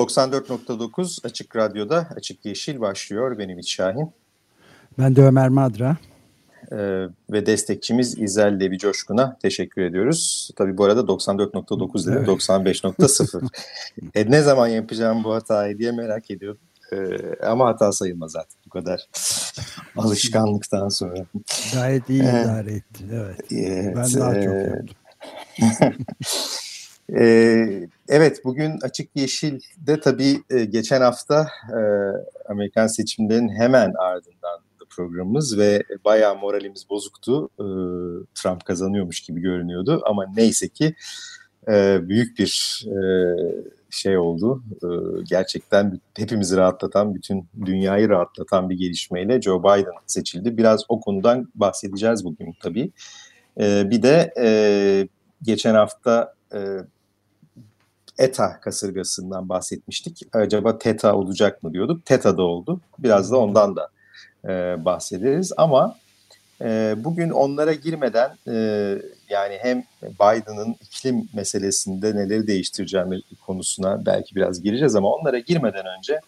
...94.9 Açık Radyo'da Açık Yeşil başlıyor. Benim İç Şahin. Ben de Ömer Madra. Ee, ve destekçimiz İzel Levi Coşkun'a teşekkür ediyoruz. Tabii bu arada 94.9 dedim, evet. 95.0. e, ne zaman yapacağım bu hatayı diye merak ediyordum. Ee, ama hata sayılmaz zaten bu kadar alışkanlıktan sonra. Gayet iyi ee, idare etti. Evet. evet ben daha e, çok yaptım. Ee, evet bugün Açık Yeşil'de tabii e, geçen hafta e, Amerikan seçimlerinin hemen ardından programımız ve bayağı moralimiz bozuktu. E, Trump kazanıyormuş gibi görünüyordu ama neyse ki e, büyük bir e, şey oldu. E, gerçekten hepimizi rahatlatan, bütün dünyayı rahatlatan bir gelişmeyle Joe Biden seçildi. Biraz o konudan bahsedeceğiz bugün tabii. E, bir de e, geçen hafta e, ETA kasırgasından bahsetmiştik. Acaba TETA olacak mı diyorduk. TETA da oldu. Biraz da ondan da e, bahsederiz. Ama e, bugün onlara girmeden e, yani hem Biden'ın iklim meselesinde neleri değiştireceğimi konusuna belki biraz gireceğiz ama onlara girmeden önce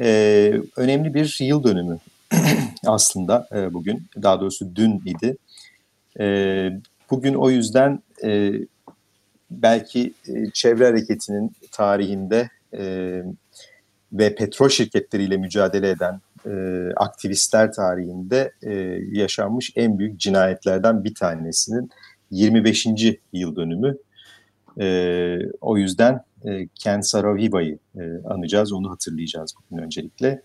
e, önemli bir yıl dönümü aslında e, bugün. Daha doğrusu dün idi. E, bugün o yüzden e, belki e, çevre hareketinin tarihinde e, ve petrol şirketleriyle mücadele eden e, aktivistler tarihinde e, yaşanmış en büyük cinayetlerden bir tanesinin 25. yıl dönümü. E, o yüzden e, Ken Saro-Wiwa'yı e, anacağız, onu hatırlayacağız bugün öncelikle.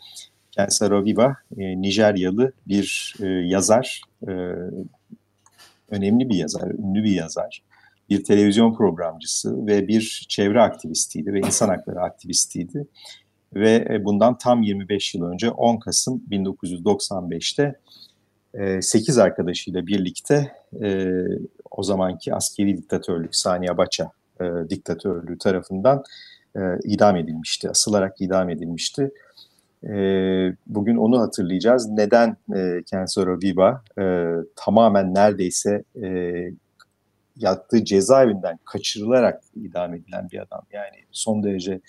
Ken Saro-Wiwa, e, Nijeryalı bir e, yazar, e, önemli bir yazar, ünlü bir yazar bir televizyon programcısı ve bir çevre aktivistiydi ve insan hakları aktivistiydi. Ve e, bundan tam 25 yıl önce 10 Kasım 1995'te 8 e, arkadaşıyla birlikte e, o zamanki askeri diktatörlük Sani Abacha diktatörlüğü tarafından idam edilmişti, asılarak idam edilmişti. Bugün onu hatırlayacağız. Neden Kensaro Viva tamamen neredeyse yattığı cezaevinden kaçırılarak idam edilen bir adam. Yani son derece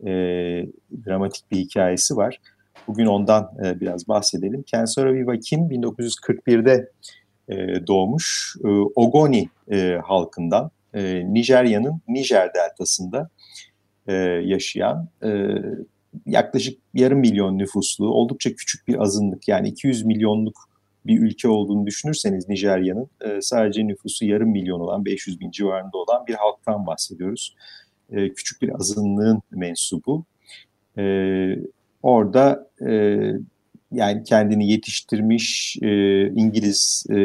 e, dramatik bir hikayesi var. Bugün ondan e, biraz bahsedelim. Kensaro Viva kim? 1941'de e, doğmuş. E, Ogoni e, halkından, e, Nijerya'nın Nijer deltasında e, yaşayan e, yaklaşık yarım milyon nüfuslu, oldukça küçük bir azınlık yani 200 milyonluk bir ülke olduğunu düşünürseniz Nijerya'nın e, sadece nüfusu yarım milyon olan 500 bin civarında olan bir halktan bahsediyoruz. E, küçük bir azınlığın mensubu. E, orada e, yani kendini yetiştirmiş e, İngiliz e,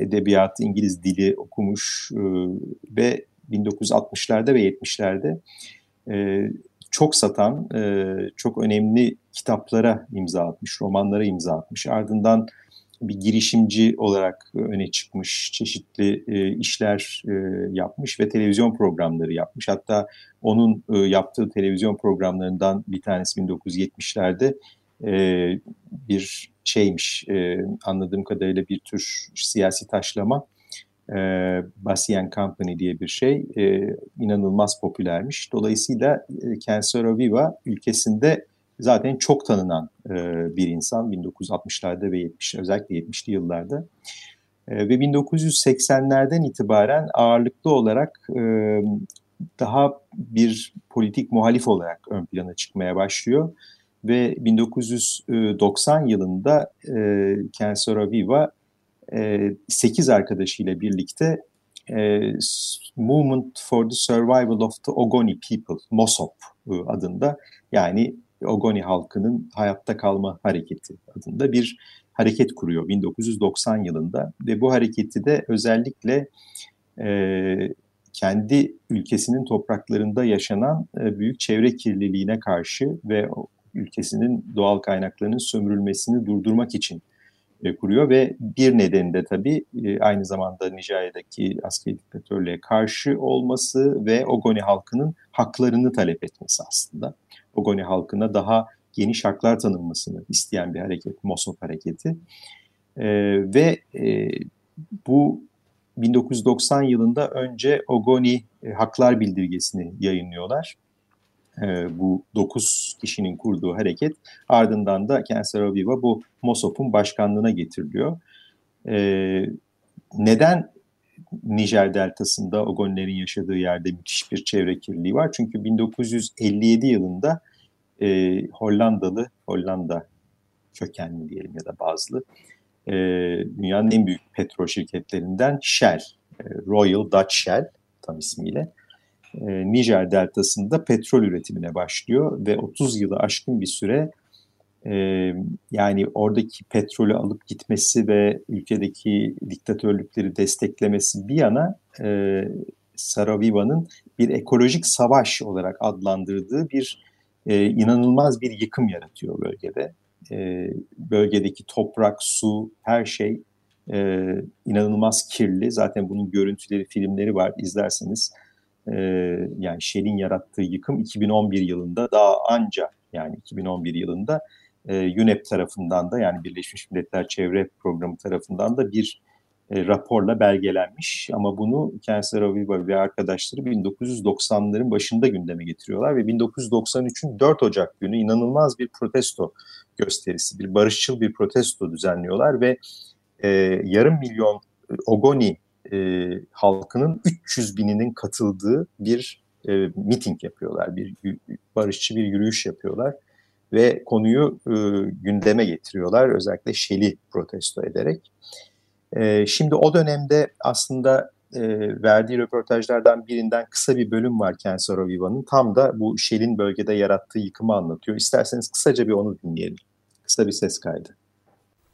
edebiyatı, İngiliz dili okumuş e, ve 1960'larda ve 70'lerde e, çok satan, e, çok önemli kitaplara imza atmış, romanlara imza atmış. Ardından bir girişimci olarak öne çıkmış, çeşitli e, işler e, yapmış ve televizyon programları yapmış. Hatta onun e, yaptığı televizyon programlarından bir tanesi 1970'lerde e, bir şeymiş, e, anladığım kadarıyla bir tür siyasi taşlama. E, Basian Company diye bir şey e, inanılmaz popülermiş. Dolayısıyla e, Kensero Viva ülkesinde zaten çok tanınan e, bir insan 1960'larda ve 70 özellikle 70'li yıllarda. E, ve 1980'lerden itibaren ağırlıklı olarak e, daha bir politik muhalif olarak ön plana çıkmaya başlıyor. Ve 1990 yılında e, Ken Saro-Wiwa e, 8 arkadaşıyla birlikte e, Movement for the Survival of the Ogoni People, MOSOP e, adında yani Ogoni halkının hayatta kalma hareketi adında bir hareket kuruyor 1990 yılında. Ve bu hareketi de özellikle e, kendi ülkesinin topraklarında yaşanan e, büyük çevre kirliliğine karşı ve ülkesinin doğal kaynaklarının sömürülmesini durdurmak için e, kuruyor ve bir nedeni de tabii e, aynı zamanda Nijerya'daki askeri diktatörlüğe karşı olması ve Ogoni halkının haklarını talep etmesi aslında. Ogoni halkına daha geniş haklar tanınmasını isteyen bir hareket, Mosop hareketi. E, ve e, bu 1990 yılında önce Ogoni e, Haklar Bildirgesini yayınlıyorlar. E, bu 9 kişinin kurduğu hareket. Ardından da Cancer Aviva bu MOSOP'un başkanlığına getiriliyor. E, neden Nijer deltasında Ogonilerin yaşadığı yerde müthiş bir çevre kirliliği var? Çünkü 1957 yılında e, Hollandalı, Hollanda kökenli diyelim ya da bazlı e, dünyanın en büyük petrol şirketlerinden Shell, e, Royal Dutch Shell tam ismiyle e, Nijer deltasında petrol üretimine başlıyor ve 30 yılı aşkın bir süre e, yani oradaki petrolü alıp gitmesi ve ülkedeki diktatörlükleri desteklemesi bir yana e, Saraviva'nın bir ekolojik savaş olarak adlandırdığı bir e, inanılmaz bir yıkım yaratıyor bölgede e, bölgedeki toprak, su, her şey e, inanılmaz kirli. Zaten bunun görüntüleri, filmleri var. İzlerseniz e, yani Shell'in yarattığı yıkım 2011 yılında daha anca yani 2011 yılında e, UNEP tarafından da yani Birleşmiş Milletler Çevre Programı tarafından da bir e, raporla belgelenmiş. Ama bunu Cancer Aviva ve arkadaşları 1990'ların başında gündeme getiriyorlar ve 1993'ün 4 Ocak günü inanılmaz bir protesto gösterisi, bir barışçıl bir protesto düzenliyorlar ve e, yarım milyon Ogoni e, halkının 300 bininin katıldığı bir e, miting yapıyorlar, bir barışçı bir yürüyüş yapıyorlar ve konuyu e, gündeme getiriyorlar özellikle Shell'i protesto ederek. E, şimdi o dönemde aslında e, verdiği röportajlardan birinden kısa bir bölüm var Ken Saroviva'nın. Tam da bu Shell'in bölgede yarattığı yıkımı anlatıyor. İsterseniz kısaca bir onu dinleyelim. Kısa bir ses kaydı.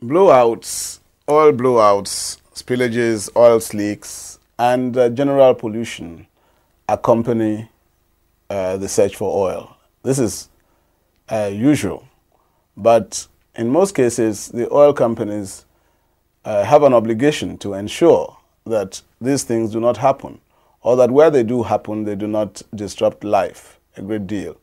Blowouts, oil blowouts, spillages, oil leaks, and uh, general pollution accompany uh, the search for oil. This is uh, usual, but in most cases, the oil companies uh, have an obligation to ensure that these things do not happen, or that where they do happen, they do not disrupt life a great deal.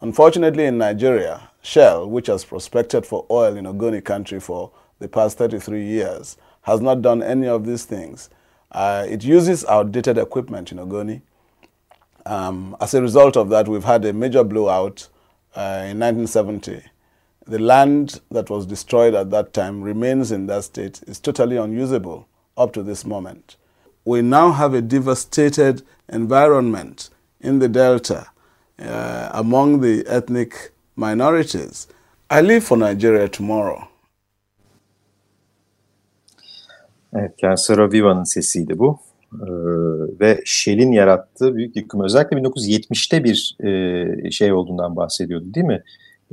Unfortunately, in Nigeria, Shell, which has prospected for oil in Ogoni country for the past 33 years, has not done any of these things. Uh, it uses outdated equipment in Ogoni. Um, as a result of that, we've had a major blowout uh, in 1970 the land that was destroyed at that time remains in that state, is totally unusable up to this moment. We now have a devastated environment in the Delta uh, among the ethnic minorities. I leave for Nigeria tomorrow. Evet, Cancer Viva'nın sesiydi bu. Ee, ve Shell'in yarattığı büyük yıkım. Özellikle 1970'te bir e, şey olduğundan bahsediyordu değil mi?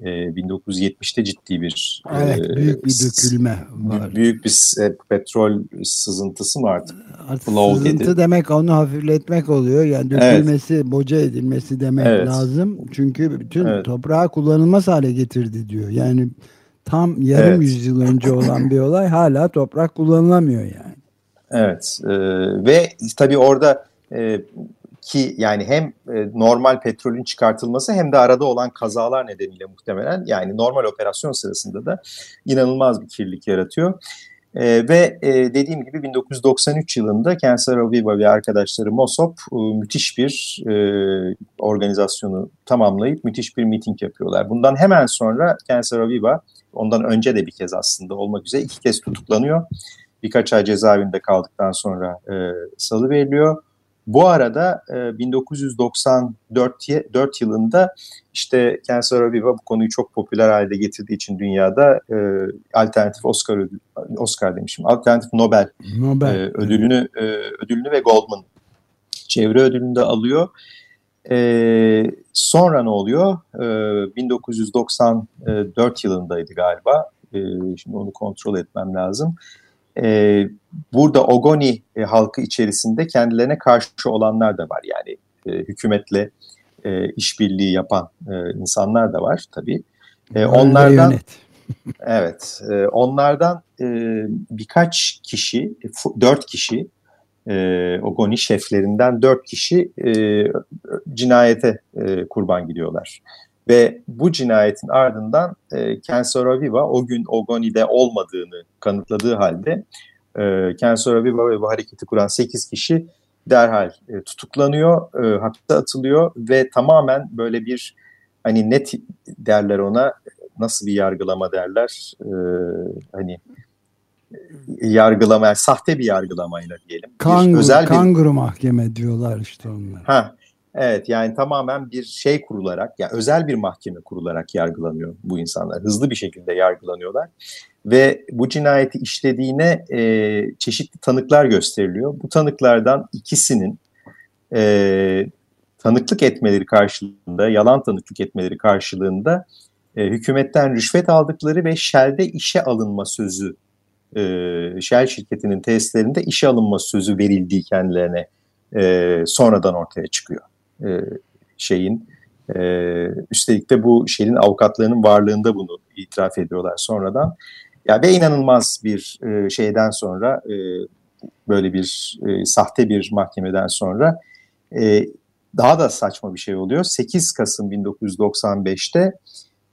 1970'te ciddi bir evet, e, büyük bir dökülme var. Büyük bir e, petrol sızıntısı mı artık? Artık sızıntı dedi. demek onu hafifletmek oluyor. Yani dökülmesi, evet. boca edilmesi demek evet. lazım. Çünkü bütün evet. toprağı kullanılmaz hale getirdi diyor. Yani tam yarım evet. yüzyıl önce olan bir olay hala toprak kullanılamıyor yani. Evet e, ve tabii orada e, ki yani hem e, normal petrolün çıkartılması hem de arada olan kazalar nedeniyle muhtemelen yani normal operasyon sırasında da inanılmaz bir kirlilik yaratıyor. E, ve e, dediğim gibi 1993 yılında Cancer Aviva ve arkadaşları Mosop e, müthiş bir e, organizasyonu tamamlayıp müthiş bir miting yapıyorlar. Bundan hemen sonra Cancer Aviva ondan önce de bir kez aslında olmak üzere iki kez tutuklanıyor. Birkaç ay cezaevinde kaldıktan sonra e, salı veriliyor bu arada e, 1994 yılında işte Cancer Aviva bu konuyu çok popüler hale getirdiği için dünyada e, alternatif Oscar ödül, Oscar demişim, alternatif Nobel, Nobel. E, ödülünü e, ödülünü ve Goldman çevre ödülünü de alıyor. E, sonra ne oluyor? E, 1994 yılındaydı galiba. E, şimdi onu kontrol etmem lazım. E, burada Ogoni e, halkı içerisinde kendilerine karşı olanlar da var. Yani e, hükümetle e, işbirliği yapan e, insanlar da var tabii. E, onlardan evet, e, onlardan e, birkaç kişi, dört kişi, e, Ogoni şeflerinden dört kişi e, cinayete e, kurban gidiyorlar. Ve bu cinayetin ardından e, Ken Saro-Wiwa o gün Ogoni'de olmadığını kanıtladığı halde e, Ken Saro-Wiwa ve bu hareketi kuran 8 kişi derhal e, tutuklanıyor, e, hapse atılıyor ve tamamen böyle bir hani net derler ona nasıl bir yargılama derler e, hani yargılama yani sahte bir yargılamayla diyelim. Kanguru, bir özel bir, kanguru mahkeme diyorlar işte onlar. Ha, evet yani tamamen bir şey kurularak yani özel bir mahkeme kurularak yargılanıyor bu insanlar. Hızlı bir şekilde yargılanıyorlar ve bu cinayeti işlediğine e, çeşitli tanıklar gösteriliyor. Bu tanıklardan ikisinin e, tanıklık etmeleri karşılığında, yalan tanıklık etmeleri karşılığında e, hükümetten rüşvet aldıkları ve Shell'de işe alınma sözü, e, Shell şirketinin tesislerinde işe alınma sözü verildiği kendilerine e, sonradan ortaya çıkıyor. E, şeyin e, üstelik de bu Shell'in avukatlarının varlığında bunu itiraf ediyorlar sonradan. Ya ve inanılmaz bir e, şeyden sonra böyle bir sahte bir mahkemeden sonra daha da saçma bir şey oluyor. 8 Kasım 1995'te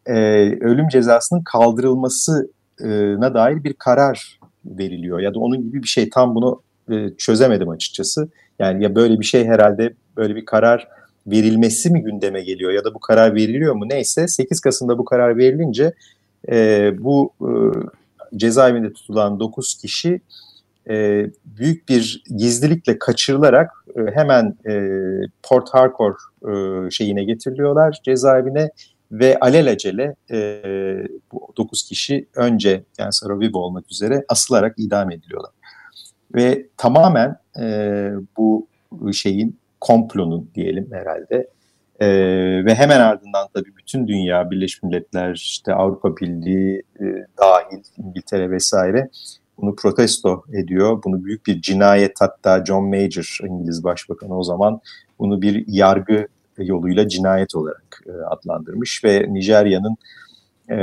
e, ölüm cezasının kaldırılmasına dair bir karar veriliyor ya da onun gibi bir şey tam bunu çözemedim açıkçası. Yani ya böyle bir şey herhalde böyle bir karar verilmesi mi gündeme geliyor ya da bu karar veriliyor mu neyse 8 Kasım'da bu karar verilince e, bu e, cezaevinde tutulan 9 kişi e, büyük bir gizlilikle kaçırılarak e, hemen e, Port Harcourt e, şeyine getiriliyorlar cezaevine ve alelacele e, bu 9 kişi önce yani Sarajevo olmak üzere asılarak idam ediliyorlar. Ve tamamen e, bu şeyin komplonun diyelim herhalde e, ve hemen ardından tabii bütün dünya, Birleşmiş Milletler, işte Avrupa Birliği e, dahil, İngiltere vesaire bunu protesto ediyor. Bunu büyük bir cinayet hatta John Major İngiliz Başbakanı o zaman bunu bir yargı yoluyla cinayet olarak e, adlandırmış ve Nijerya'nın e,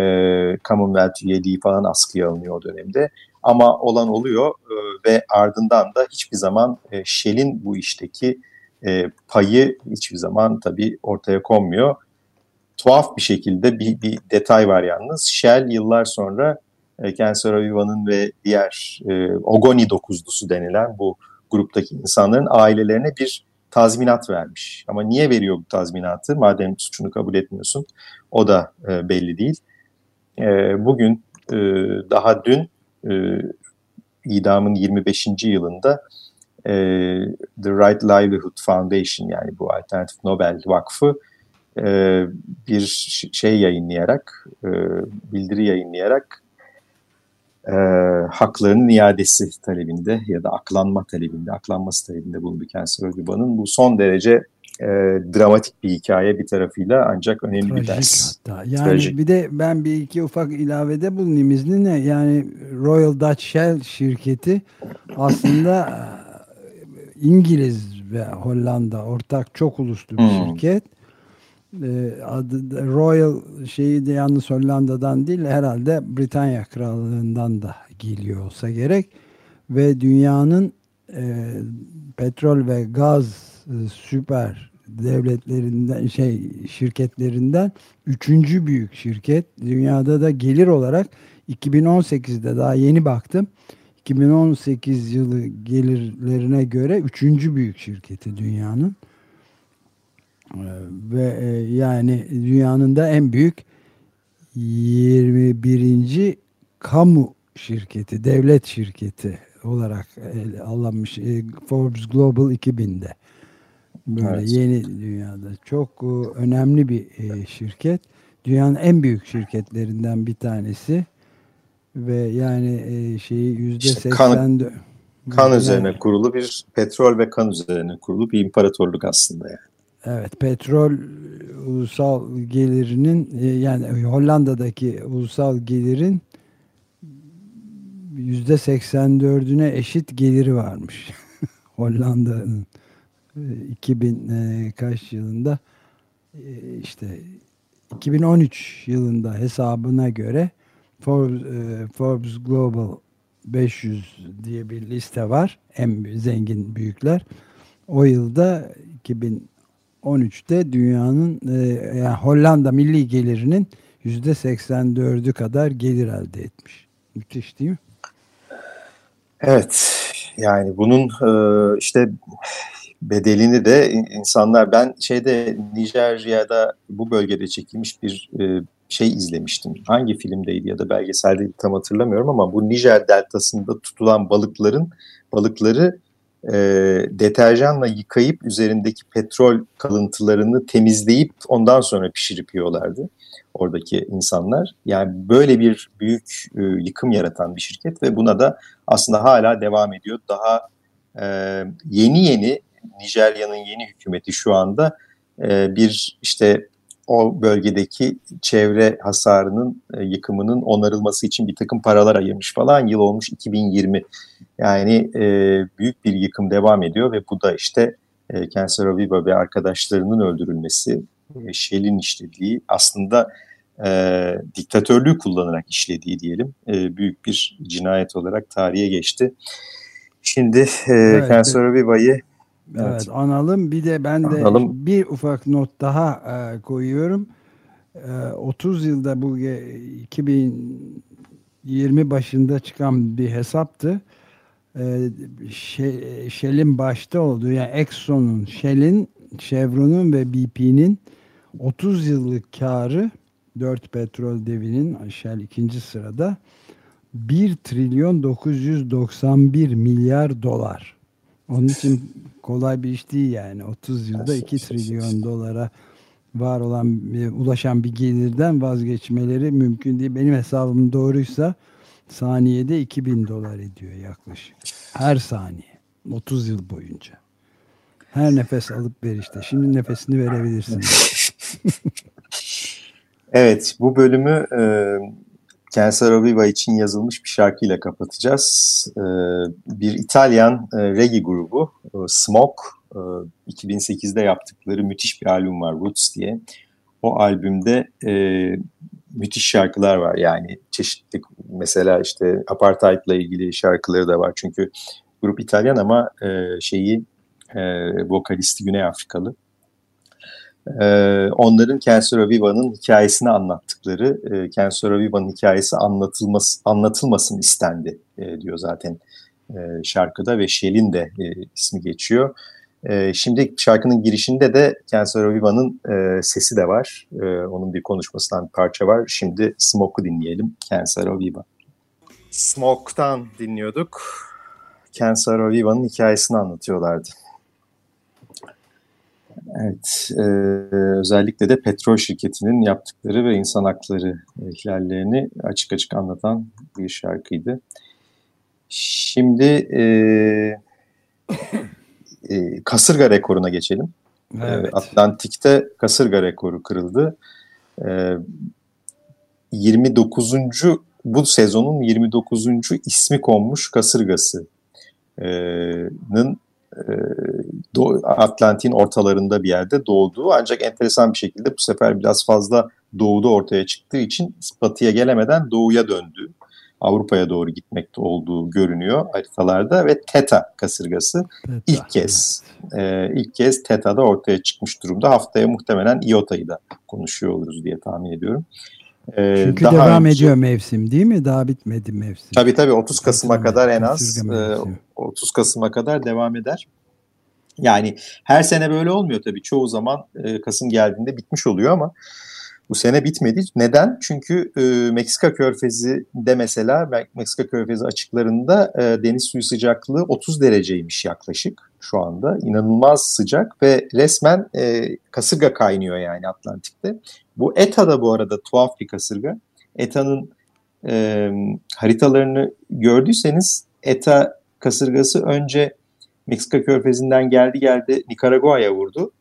Commonwealth üyeliği falan askıya alınıyor o dönemde. Ama olan oluyor e, ve ardından da hiçbir zaman e, Shell'in bu işteki e, payı hiçbir zaman tabii ortaya konmuyor. Tuhaf bir şekilde bir, bir detay var yalnız. Shell yıllar sonra e, Ken Saro-Wiwa'nın ve diğer e, Ogoni dokuzlusu denilen bu gruptaki insanların ailelerine bir tazminat vermiş. Ama niye veriyor bu tazminatı? Madem suçunu kabul etmiyorsun. O da belli değil. Bugün daha dün e, idamın 25. yılında e, The Right Livelihood Foundation yani bu Alternatif Nobel Vakfı e, bir şey yayınlayarak, e, bildiri yayınlayarak e, haklarının iadesi talebinde ya da aklanma talebinde, aklanması talebinde bulundu Cancer Ögüban'ın. Bu son derece e, dramatik bir hikaye bir tarafıyla ancak önemli Trajik bir ders. Hatta. Yani Trajik. bir de ben bir iki ufak ilavede bulunayım izninle. Yani Royal Dutch Shell şirketi aslında İngiliz ve Hollanda ortak çok uluslu bir hmm. şirket. Ee, adı Royal şeyi de yalnız Hollanda'dan değil herhalde Britanya Krallığından da geliyor olsa gerek. Ve dünyanın e, petrol ve gaz e, süper devletlerinden şey şirketlerinden üçüncü büyük şirket. Dünyada da gelir olarak 2018'de daha yeni baktım. 2018 yılı gelirlerine göre üçüncü büyük şirketi dünyanın. Ee, ve e, yani dünyanın da en büyük 21. kamu şirketi, devlet şirketi olarak alınmış e, Forbes Global 2000'de. Böyle evet. yeni dünyada çok e, önemli bir şirket. Dünyanın en büyük şirketlerinden bir tanesi ve yani e, şeyi yüzde işte kan, kan yani, üzerine kurulu bir petrol ve kan üzerine kurulu bir imparatorluk aslında yani. Evet petrol ulusal gelirinin e, yani Hollanda'daki ulusal gelirin yüzde 84'üne eşit geliri varmış. Hollanda'nın 2000 e, kaç yılında e, işte 2013 yılında hesabına göre Forbes, e, Forbes Global 500 diye bir liste var. En zengin büyükler. O yılda 2013'te dünyanın yani Hollanda milli gelirinin yüzde 84'ü kadar gelir elde etmiş. Müthiş değil mi? Evet. Yani bunun işte bedelini de insanlar ben şeyde Nijerya'da bu bölgede çekilmiş bir e, şey izlemiştim. Hangi filmdeydi ya da belgeselde tam hatırlamıyorum ama bu Nijer deltasında tutulan balıkların balıkları e, deterjanla yıkayıp üzerindeki petrol kalıntılarını temizleyip ondan sonra pişirip yiyorlardı oradaki insanlar. Yani böyle bir büyük e, yıkım yaratan bir şirket ve buna da aslında hala devam ediyor. Daha e, yeni yeni Nijerya'nın yeni hükümeti şu anda e, bir işte o bölgedeki çevre hasarının e, yıkımının onarılması için bir takım paralar ayırmış falan. Yıl olmuş 2020. Yani e, büyük bir yıkım devam ediyor ve bu da işte e, Cancer Aviva ve arkadaşlarının öldürülmesi, e, Shell'in işlediği aslında e, diktatörlüğü kullanarak işlediği diyelim e, büyük bir cinayet olarak tarihe geçti. Şimdi e, evet, Cancer Aviva'yı Evet. evet analım. Bir de ben de analım. bir ufak not daha e, koyuyorum. E, 30 yılda bu 2020 başında çıkan bir hesaptı. E, Shell'in başta olduğu yani Exxon'un, Shell'in, Chevron'un ve BP'nin 30 yıllık karı 4 petrol devinin Shell ikinci sırada 1 trilyon 991 milyar dolar. Onun için kolay bir iş değil yani. 30 yılda 2 trilyon dolara var olan ulaşan bir gelirden vazgeçmeleri mümkün değil. Benim hesabım doğruysa saniyede 2000 dolar ediyor yaklaşık. Her saniye. 30 yıl boyunca. Her nefes alıp ver işte. Şimdi nefesini verebilirsin. evet bu bölümü e, Cancer Aviva için yazılmış bir şarkıyla kapatacağız. Ee, bir İtalyan e, reggae grubu e, Smoke 2008'de yaptıkları müthiş bir albüm var Roots diye. O albümde e, müthiş şarkılar var yani çeşitli mesela işte apartheid'la ilgili şarkıları da var çünkü grup İtalyan ama şeyi vokalisti Güney Afrikalı. Ee, onların Kensura Viva'nın hikayesini anlattıkları, e, Kensura Viva'nın hikayesi anlatılması, anlatılmasın istendi e, diyor zaten e, şarkıda ve Shell'in de e, ismi geçiyor. E, şimdi şarkının girişinde de Kensura Viva'nın e, sesi de var. E, onun bir konuşmasından bir parça var. Şimdi Smoke'u dinleyelim. Kensura Viva. Smoke'tan dinliyorduk. Kensura Viva'nın hikayesini anlatıyorlardı. Evet, e, özellikle de petrol şirketinin yaptıkları ve insan hakları ihlallerini açık açık anlatan bir şarkıydı. Şimdi e, e, kasırga rekoruna geçelim. E, evet. E, Atlantik'te kasırga rekoru kırıldı. E, 29. bu sezonun 29. ismi konmuş kasırgası'nın e, Atlantik'in ortalarında bir yerde doğduğu ancak enteresan bir şekilde bu sefer biraz fazla doğuda ortaya çıktığı için batıya gelemeden doğuya döndü. Avrupa'ya doğru gitmekte olduğu görünüyor haritalarda ve Teta kasırgası Teta, ilk kez evet. e, ilk kez Teta'da ortaya çıkmış durumda. Haftaya muhtemelen IOTA'yı da konuşuyor oluruz diye tahmin ediyorum. Ee, Çünkü daha devam önce, ediyor mevsim değil mi? Daha bitmedi mevsim. Tabii tabii 30 Kasım'a kadar en az e, 30 Kasım'a kadar devam eder. Yani her sene böyle olmuyor tabii. Çoğu zaman e, Kasım geldiğinde bitmiş oluyor ama bu sene bitmedi. Neden? Çünkü e, Meksika Körfezi'de mesela Meksika Körfezi açıklarında e, deniz suyu sıcaklığı 30 dereceymiş yaklaşık şu anda. İnanılmaz sıcak ve resmen e, kasırga kaynıyor yani Atlantik'te. Bu ETA da bu arada tuhaf bir kasırga. ETA'nın e, haritalarını gördüyseniz ETA kasırgası önce Meksika körfezinden geldi geldi Nikaragua'ya vurdu.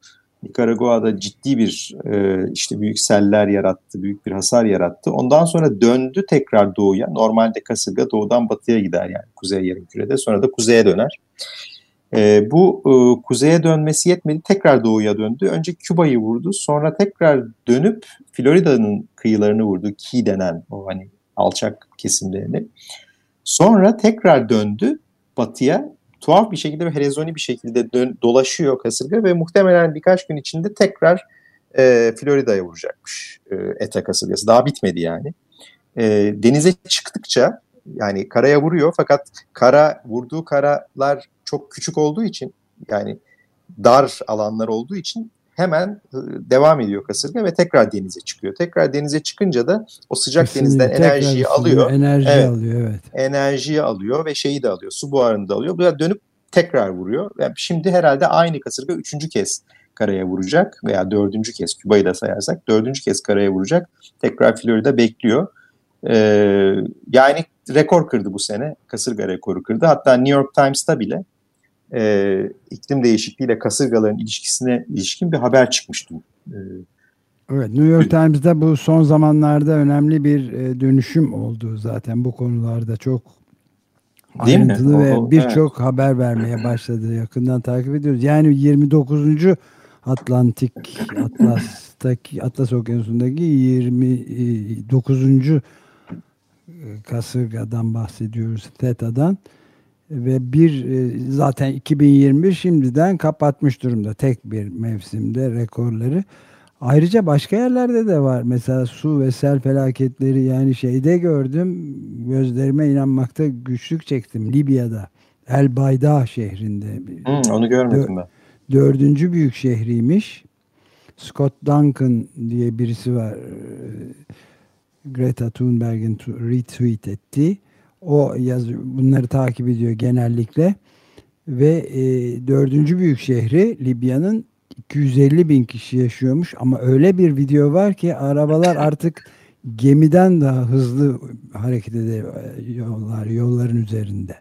Nikaragua'da ciddi bir e, işte büyük seller yarattı, büyük bir hasar yarattı. Ondan sonra döndü tekrar doğuya. Normalde kasırga doğudan batıya gider yani kuzey yarımkürede. Sonra da kuzeye döner. E, bu e, kuzeye dönmesi yetmedi. Tekrar doğuya döndü. Önce Küba'yı vurdu. Sonra tekrar dönüp Florida'nın kıyılarını vurdu. Key denen o hani alçak kesimlerini. Sonra tekrar döndü batıya tuhaf bir şekilde ve helezoni bir şekilde dön, dolaşıyor kasırga ve muhtemelen birkaç gün içinde tekrar e, Florida'ya vuracakmış e, ETA kasırgası. Daha bitmedi yani. E, denize çıktıkça yani karaya vuruyor fakat kara vurduğu karalar çok küçük olduğu için yani dar alanlar olduğu için hemen devam ediyor kasırga ve tekrar denize çıkıyor. Tekrar denize çıkınca da o sıcak Kesinlikle, denizden enerjiyi alıyor. Enerji evet, alıyor evet. Enerjiyi alıyor ve şeyi de alıyor. Su buharını da alıyor. Böyle dönüp tekrar vuruyor. Yani şimdi herhalde aynı kasırga üçüncü kez karaya vuracak veya dördüncü kez Küba'yı da sayarsak dördüncü kez karaya vuracak. Tekrar Florida bekliyor. Ee, yani rekor kırdı bu sene. Kasırga rekoru kırdı. Hatta New York Times'ta bile e, iklim değişikliğiyle kasırgaların ilişkisine ilişkin bir haber çıkmıştı. E, evet, New York Times'da bu son zamanlarda önemli bir e, dönüşüm oldu zaten bu konularda çok Değil ayrıntılı mi? ve birçok evet. haber vermeye başladı. Yakından takip ediyoruz. Yani 29. Atlantik Atlas'taki Atlas Okyanusu'ndaki 29. E, kasırgadan bahsediyoruz. TETA'dan ve bir e, zaten 2021 şimdiden kapatmış durumda tek bir mevsimde rekorları. Ayrıca başka yerlerde de var. Mesela su ve sel felaketleri yani şeyde gördüm. Gözlerime inanmakta güçlük çektim. Libya'da. El Bayda şehrinde. Hmm, onu görmedim ben. Dördüncü büyük şehriymiş. Scott Duncan diye birisi var. Greta Thunberg'in retweet etti. O yaz bunları takip ediyor genellikle. Ve e, dördüncü büyük şehri Libya'nın 250 bin kişi yaşıyormuş ama öyle bir video var ki arabalar artık gemiden daha hızlı hareket ediyorlar yolların üzerinde.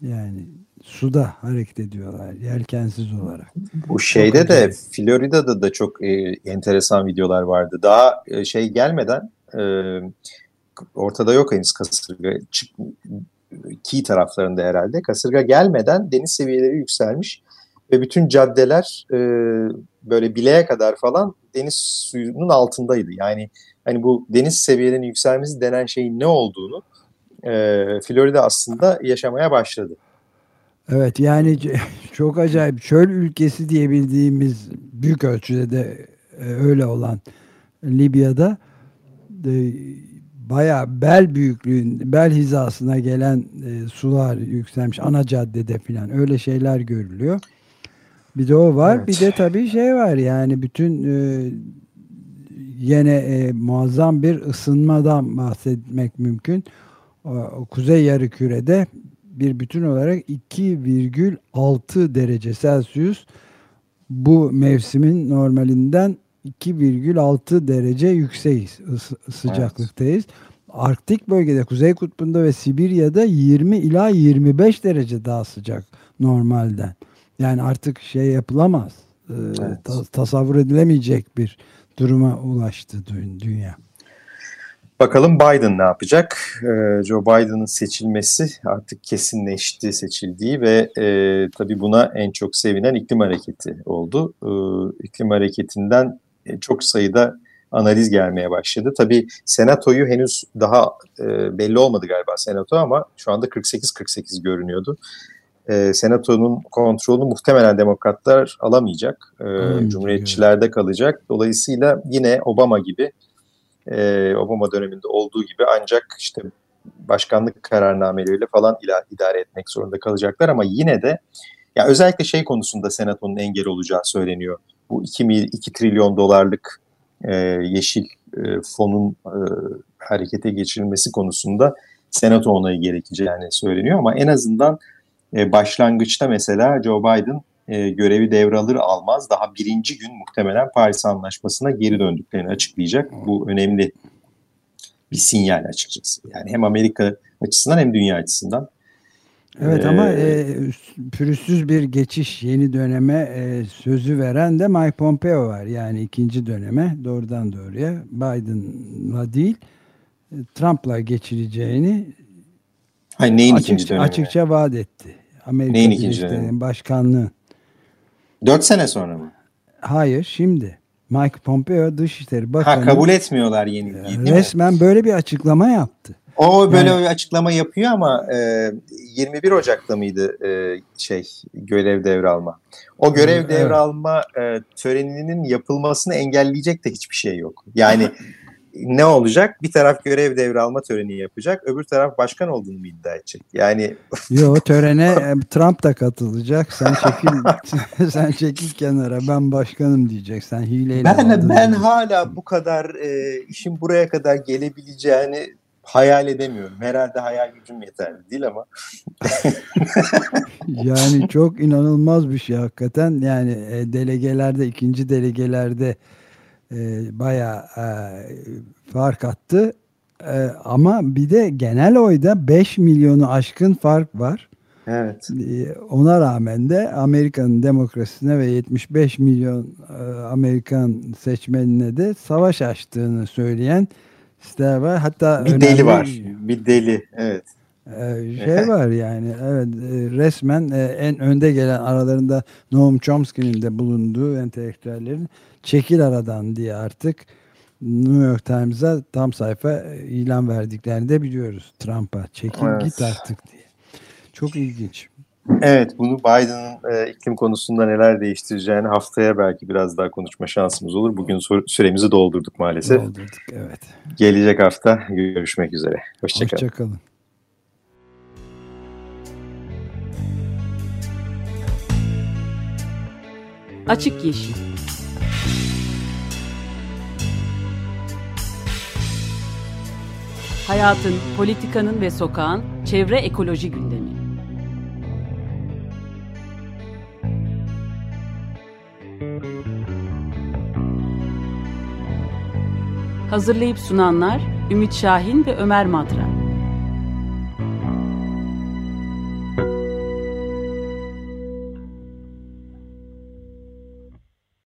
Yani suda hareket ediyorlar yelkensiz olarak. Bu şeyde çok de. Florida'da da çok e, enteresan videolar vardı. Daha e, şey gelmeden e, ortada yok henüz kasırga. Çık, Key taraflarında herhalde. Kasırga gelmeden deniz seviyeleri yükselmiş ve bütün caddeler e, böyle bileğe kadar falan deniz suyunun altındaydı. Yani hani bu deniz seviyelerinin yükselmesi denen şeyin ne olduğunu e, Florida aslında yaşamaya başladı. Evet yani çok acayip çöl ülkesi diyebildiğimiz büyük ölçüde de e, öyle olan Libya'da e, baya bel büyüklüğün bel hizasına gelen e, sular yükselmiş ana caddede filan öyle şeyler görülüyor. Bir de o var. Evet. Bir de tabii şey var yani bütün e, yine e, muazzam bir ısınmadan bahsetmek mümkün. O, Kuzey Yarımküre'de bir bütün olarak 2,6 derece Celsius bu mevsimin normalinden 2,6 derece yükseğiz sıcaklıktayız. Evet. Arktik bölgede Kuzey Kutbu'nda ve Sibirya'da 20 ila 25 derece daha sıcak normalden. Yani artık şey yapılamaz. E, evet. ta, tasavvur edilemeyecek bir duruma ulaştı dünya. Bakalım Biden ne yapacak? Ee, Joe Biden'ın seçilmesi artık kesinleşti seçildiği ve e, tabii buna en çok sevinen iklim hareketi oldu. E, iklim hareketinden çok sayıda analiz gelmeye başladı. Tabii senatoyu henüz daha e, belli olmadı galiba senato ama şu anda 48-48 görünüyordu e, senatonun kontrolünü muhtemelen demokratlar alamayacak. E, hmm, Cumhuriyetçilerde evet. kalacak. Dolayısıyla yine Obama gibi e, Obama döneminde olduğu gibi ancak işte başkanlık kararnameleriyle falan idare etmek zorunda kalacaklar ama yine de ya özellikle şey konusunda senatonun engel olacağı söyleniyor. Bu 2, 2 trilyon dolarlık e, yeşil e, fonun e, harekete geçirilmesi konusunda senato onayı gerekeceğini söyleniyor ama en azından e, başlangıçta mesela Joe Biden e, görevi devralır almaz daha birinci gün muhtemelen Paris Anlaşması'na geri döndüklerini açıklayacak. Bu önemli bir sinyal açıkçası. Yani hem Amerika açısından hem dünya açısından. Evet ee, ama e, pürüzsüz bir geçiş yeni döneme e, sözü veren de Mike Pompeo var. Yani ikinci döneme doğrudan doğruya Biden'la değil Trump'la geçireceğini Hayır, neyin açık, ikinci dönemi? açıkça vaat etti. Amerika neyin ikinci dönemi? Başkanlığı. Dört sene sonra mı? Hayır şimdi. Mike Pompeo Dışişleri Bakanı. Ha kabul etmiyorlar yenilgiyi Resmen mi? böyle bir açıklama yaptı. O böyle yani, açıklama yapıyor ama e, 21 Ocak'ta mıydı e, şey görev devralma? O görev evet. devralma e, töreninin yapılmasını engelleyecek de hiçbir şey yok. Yani ne olacak? Bir taraf görev devralma töreni yapacak, öbür taraf başkan olduğunu mu iddia edecek? Yani Yo törene e, Trump da katılacak. Sen çekil sen çekil kenara. Ben başkanım diyecek. Sen hileyle Ben ben diyecek. hala bu kadar e, işin buraya kadar gelebileceğini hayal edemiyorum. Herhalde hayal gücüm yeterli değil ama. yani çok inanılmaz bir şey hakikaten. Yani e, delegelerde, ikinci delegelerde e, bayağı e, fark attı. E, ama bir de genel oyda 5 milyonu aşkın fark var. Evet. E, ona rağmen de Amerika'nın demokrasisine ve 75 milyon e, Amerikan seçmenine de savaş açtığını söyleyen siteler var. Hatta bir deli var. Bir deli. Evet. Ee, şey var yani evet e, resmen e, en önde gelen aralarında Noam Chomsky'nin de bulunduğu entelektüellerin çekil aradan diye artık New York Times'a tam sayfa e, ilan verdiklerini de biliyoruz Trump'a çekil evet. git artık diye. Çok ilginç. Evet bunu Biden'ın e, iklim konusunda neler değiştireceğini haftaya belki biraz daha konuşma şansımız olur. Bugün süremizi doldurduk maalesef. Doldurduk evet. Gelecek hafta görüşmek üzere. Hoşçakalın. Hoşçakalın. Açık Yeşil Hayatın, politikanın ve sokağın çevre ekoloji gündemi. Hazırlayıp sunanlar Ümit Şahin ve Ömer Madra.